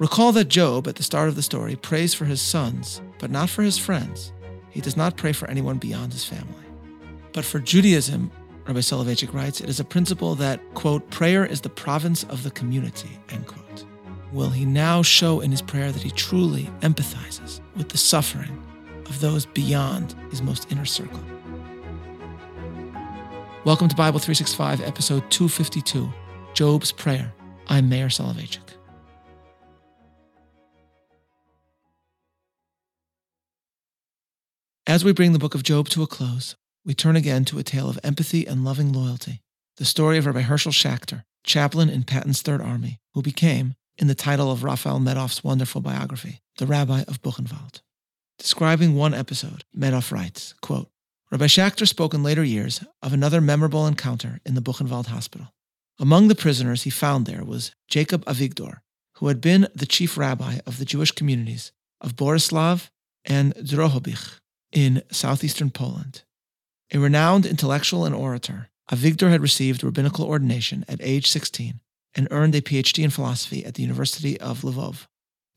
Recall that Job, at the start of the story, prays for his sons, but not for his friends. He does not pray for anyone beyond his family. But for Judaism, Rabbi Soloveitchik writes, it is a principle that, quote, prayer is the province of the community, end quote. Will he now show in his prayer that he truly empathizes with the suffering of those beyond his most inner circle? Welcome to Bible 365, episode 252, Job's Prayer. I'm Meir Soloveitchik. As we bring the book of Job to a close, we turn again to a tale of empathy and loving loyalty, the story of Rabbi Herschel Schachter, chaplain in Patton's Third Army, who became, in the title of Raphael Medoff's wonderful biography, the Rabbi of Buchenwald. Describing one episode, Medoff writes, quote, Rabbi Schachter spoke in later years of another memorable encounter in the Buchenwald hospital. Among the prisoners he found there was Jacob Avigdor, who had been the chief rabbi of the Jewish communities of Borislav and Drohobych in southeastern Poland. A renowned intellectual and orator, Avigdor had received rabbinical ordination at age 16 and earned a PhD in philosophy at the University of Lvov.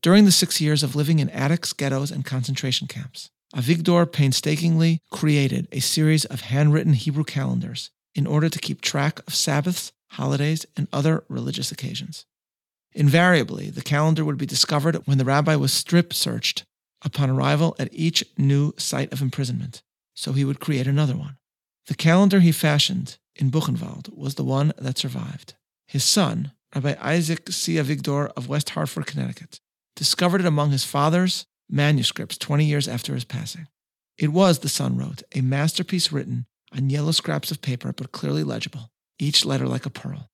During the six years of living in attics, ghettos, and concentration camps, Avigdor painstakingly created a series of handwritten Hebrew calendars in order to keep track of Sabbaths, holidays, and other religious occasions. Invariably, the calendar would be discovered when the rabbi was strip searched upon arrival at each new site of imprisonment, so he would create another one. The calendar he fashioned in Buchenwald was the one that survived. His son, Rabbi Isaac C. Avigdor of West Hartford, Connecticut, discovered it among his father's manuscripts 20 years after his passing. It was, the son wrote, a masterpiece written on yellow scraps of paper but clearly legible, each letter like a pearl.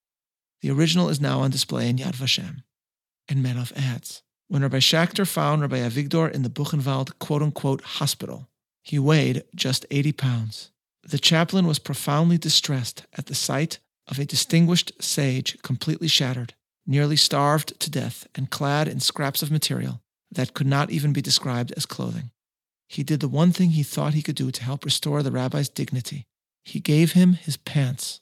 The original is now on display in Yad Vashem. And Medoff adds, when Rabbi Schachter found Rabbi Avigdor in the Buchenwald quote unquote hospital, he weighed just 80 pounds. The chaplain was profoundly distressed at the sight of a distinguished sage completely shattered, nearly starved to death, and clad in scraps of material that could not even be described as clothing. He did the one thing he thought he could do to help restore the rabbi's dignity. He gave him his pants.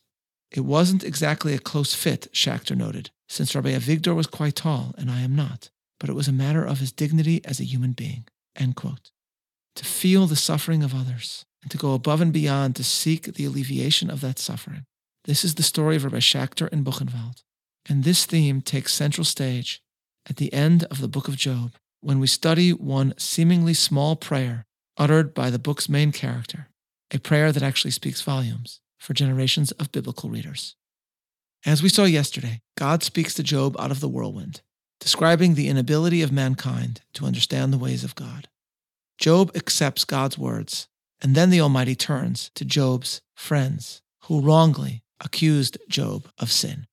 It wasn't exactly a close fit, Schachter noted, since Rabbi Avigdor was quite tall and I am not but it was a matter of his dignity as a human being. End quote. To feel the suffering of others and to go above and beyond to seek the alleviation of that suffering. This is the story of Rabbi Schachter in Buchenwald. And this theme takes central stage at the end of the book of Job when we study one seemingly small prayer uttered by the book's main character, a prayer that actually speaks volumes for generations of biblical readers. As we saw yesterday, God speaks to Job out of the whirlwind describing the inability of mankind to understand the ways of God. Job accepts God's words, and then the Almighty turns to Job's friends, who wrongly accused Job of sin.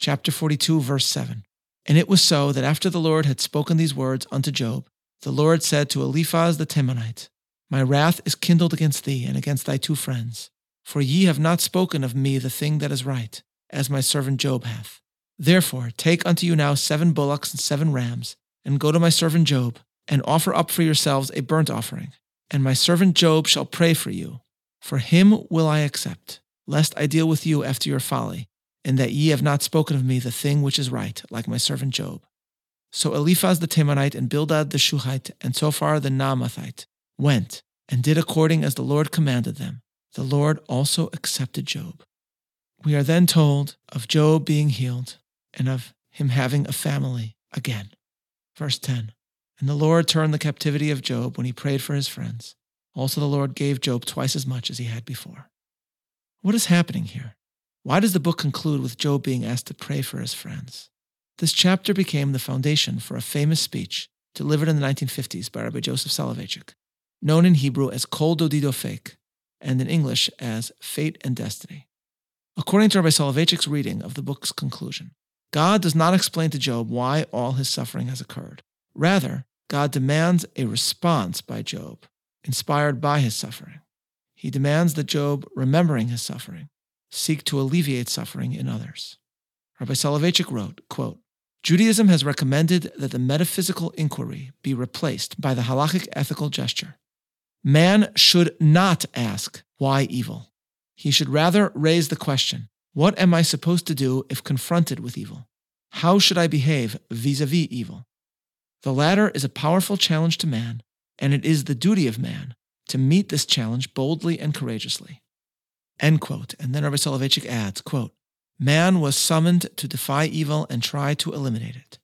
Chapter 42, verse 7. And it was so that after the Lord had spoken these words unto Job, the Lord said to Eliphaz the Temanite, My wrath is kindled against thee and against thy two friends, for ye have not spoken of me the thing that is right, as my servant Job hath. Therefore, take unto you now seven bullocks and seven rams, and go to my servant Job, and offer up for yourselves a burnt offering. And my servant Job shall pray for you. For him will I accept, lest I deal with you after your folly, and that ye have not spoken of me the thing which is right, like my servant Job. So Eliphaz the Temanite and Bildad the Shuhite and Zophar the Naamathite went and did according as the Lord commanded them. The Lord also accepted Job. We are then told of Job being healed and of him having a family again. Verse 10 And the Lord turned the captivity of Job when he prayed for his friends. Also, the Lord gave Job twice as much as he had before. What is happening here? Why does the book conclude with Job being asked to pray for his friends? This chapter became the foundation for a famous speech delivered in the 1950s by Rabbi Joseph Soloveitchik, known in Hebrew as Kol Dodi Dofek and in English as Fate and Destiny. According to Rabbi Soloveitchik's reading of the book's conclusion, God does not explain to Job why all his suffering has occurred. Rather, God demands a response by Job, inspired by his suffering. He demands that Job, remembering his suffering, seek to alleviate suffering in others. Rabbi Soloveitchik wrote, quote, Judaism has recommended that the metaphysical inquiry be replaced by the halakhic ethical gesture. Man should not ask, why evil? He should rather raise the question, what am I supposed to do if confronted with evil? How should I behave vis a vis evil? The latter is a powerful challenge to man, and it is the duty of man to meet this challenge boldly and courageously. End quote. And then Rabbi Soloveitchik adds, quote, Man was summoned to defy evil and try to eliminate it.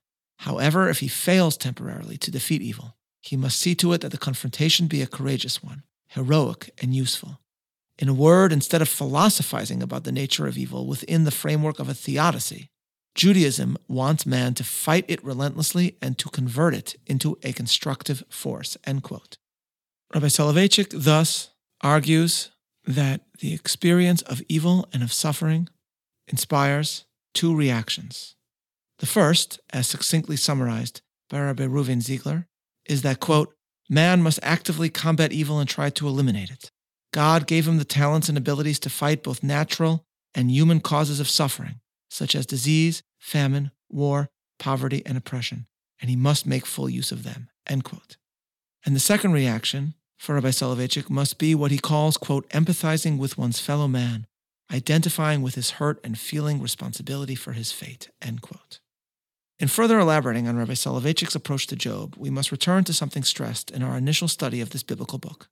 However, if he fails temporarily to defeat evil, he must see to it that the confrontation be a courageous one, heroic, and useful. In a word, instead of philosophizing about the nature of evil within the framework of a theodicy, Judaism wants man to fight it relentlessly and to convert it into a constructive force. End quote. Rabbi Soloveitchik thus argues that the experience of evil and of suffering inspires two reactions. The first, as succinctly summarized by Rabbi Reuven Ziegler, is that, quote, man must actively combat evil and try to eliminate it. God gave him the talents and abilities to fight both natural and human causes of suffering, such as disease, famine, war, poverty, and oppression, and he must make full use of them. End quote. And the second reaction for Rabbi Soloveitchik must be what he calls, quote, empathizing with one's fellow man, identifying with his hurt and feeling responsibility for his fate, end quote. In further elaborating on Rabbi Soloveitchik's approach to Job, we must return to something stressed in our initial study of this biblical book.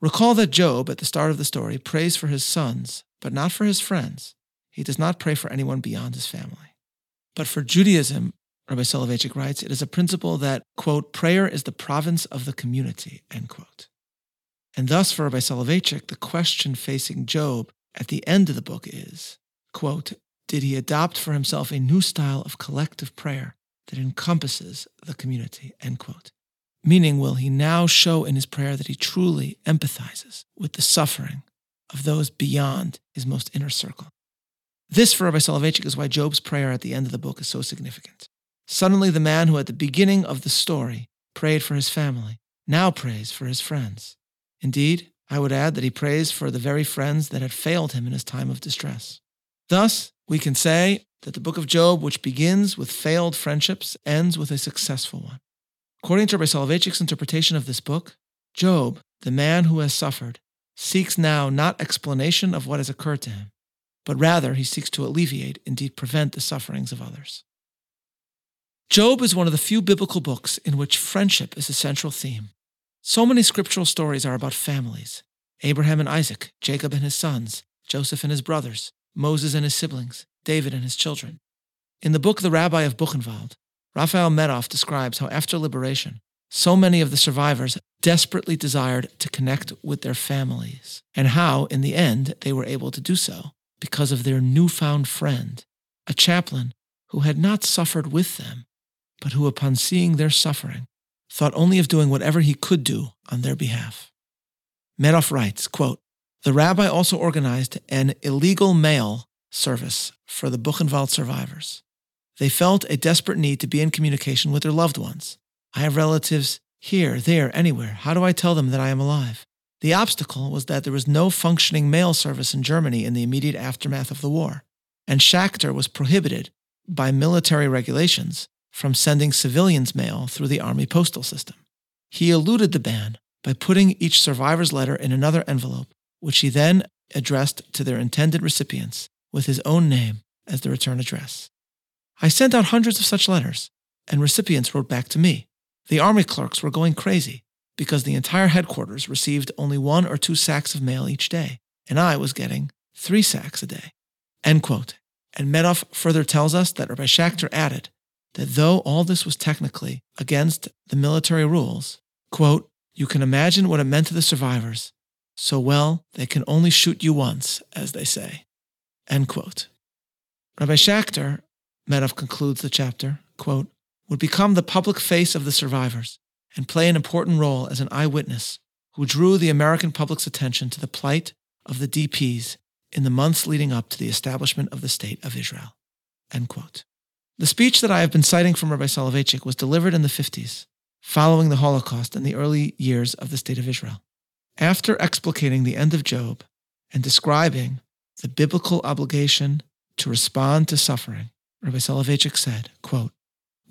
Recall that Job, at the start of the story, prays for his sons, but not for his friends. He does not pray for anyone beyond his family. But for Judaism, Rabbi Soloveitchik writes, it is a principle that, quote, prayer is the province of the community, end quote. And thus, for Rabbi Soloveitchik, the question facing Job at the end of the book is, quote, did he adopt for himself a new style of collective prayer that encompasses the community, end quote. Meaning, will he now show in his prayer that he truly empathizes with the suffering of those beyond his most inner circle? This, for Rabbi Soloveitchik, is why Job's prayer at the end of the book is so significant. Suddenly, the man who at the beginning of the story prayed for his family now prays for his friends. Indeed, I would add that he prays for the very friends that had failed him in his time of distress. Thus, we can say that the book of Job, which begins with failed friendships, ends with a successful one. According to Soloveitchik's interpretation of this book, Job, the man who has suffered, seeks now not explanation of what has occurred to him, but rather he seeks to alleviate, indeed prevent, the sufferings of others. Job is one of the few biblical books in which friendship is a central theme. So many scriptural stories are about families Abraham and Isaac, Jacob and his sons, Joseph and his brothers, Moses and his siblings, David and his children. In the book The Rabbi of Buchenwald, Raphael Medoff describes how after liberation, so many of the survivors desperately desired to connect with their families, and how, in the end, they were able to do so because of their newfound friend, a chaplain who had not suffered with them, but who, upon seeing their suffering, thought only of doing whatever he could do on their behalf. Medoff writes, quote, The rabbi also organized an illegal mail service for the Buchenwald survivors. They felt a desperate need to be in communication with their loved ones. I have relatives here, there, anywhere. How do I tell them that I am alive? The obstacle was that there was no functioning mail service in Germany in the immediate aftermath of the war, and Schachter was prohibited by military regulations from sending civilians' mail through the Army postal system. He eluded the ban by putting each survivor's letter in another envelope, which he then addressed to their intended recipients with his own name as the return address. I sent out hundreds of such letters, and recipients wrote back to me. The Army clerks were going crazy because the entire headquarters received only one or two sacks of mail each day, and I was getting three sacks a day. End quote. And Medoff further tells us that Rabbi Schachter added that though all this was technically against the military rules, quote, you can imagine what it meant to the survivors. So well, they can only shoot you once, as they say. End quote. Rabbi Schachter, Medoff concludes the chapter, quote, would become the public face of the survivors and play an important role as an eyewitness who drew the American public's attention to the plight of the DPs in the months leading up to the establishment of the State of Israel. The speech that I have been citing from Rabbi Soloveitchik was delivered in the 50s, following the Holocaust and the early years of the State of Israel. After explicating the end of Job and describing the biblical obligation to respond to suffering, Rabbi Soloveitchik said, quote,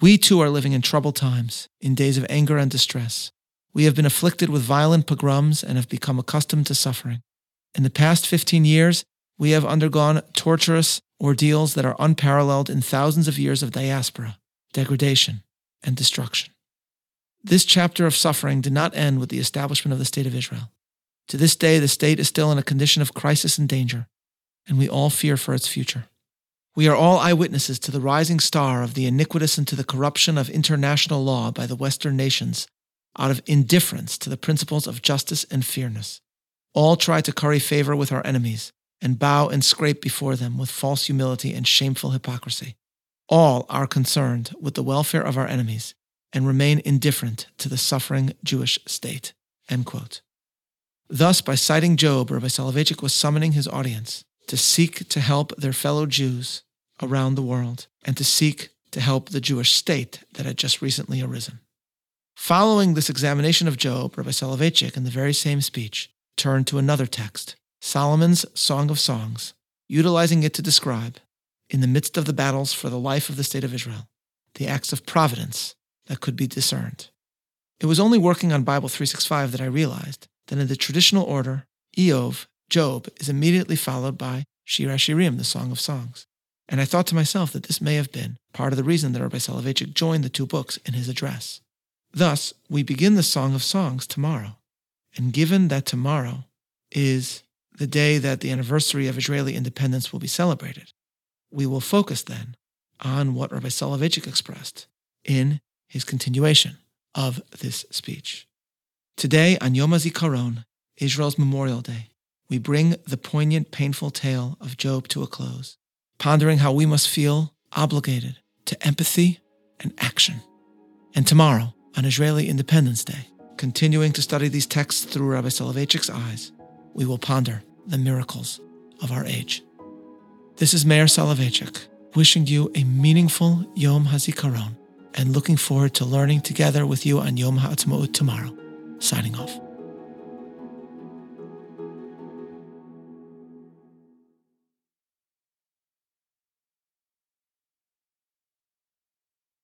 We too are living in troubled times, in days of anger and distress. We have been afflicted with violent pogroms and have become accustomed to suffering. In the past 15 years, we have undergone torturous ordeals that are unparalleled in thousands of years of diaspora, degradation, and destruction. This chapter of suffering did not end with the establishment of the State of Israel. To this day, the state is still in a condition of crisis and danger, and we all fear for its future. We are all eyewitnesses to the rising star of the iniquitous and to the corruption of international law by the Western nations out of indifference to the principles of justice and fairness. All try to curry favor with our enemies and bow and scrape before them with false humility and shameful hypocrisy. All are concerned with the welfare of our enemies and remain indifferent to the suffering Jewish state. Thus, by citing Job, Rabbi Soloveitchik was summoning his audience to seek to help their fellow Jews around the world and to seek to help the Jewish state that had just recently arisen. Following this examination of Job, Rabbi Soloveitchik, in the very same speech, turned to another text, Solomon's Song of Songs, utilizing it to describe, in the midst of the battles for the life of the state of Israel, the acts of providence that could be discerned. It was only working on Bible 365 that I realized that in the traditional order, Iyov, Job, is immediately followed by Shir HaShirim, the Song of Songs. And I thought to myself that this may have been part of the reason that Rabbi Soloveitchik joined the two books in his address. Thus, we begin the Song of Songs tomorrow. And given that tomorrow is the day that the anniversary of Israeli independence will be celebrated, we will focus then on what Rabbi Soloveitchik expressed in his continuation of this speech. Today, on Yom HaZikaron, Israel's Memorial Day, we bring the poignant, painful tale of Job to a close, pondering how we must feel obligated to empathy and action. And tomorrow, on Israeli Independence Day, continuing to study these texts through Rabbi Soloveitchik's eyes, we will ponder the miracles of our age. This is Meir Soloveitchik, wishing you a meaningful Yom HaZikaron and looking forward to learning together with you on Yom HaAtzmaut tomorrow. Signing off.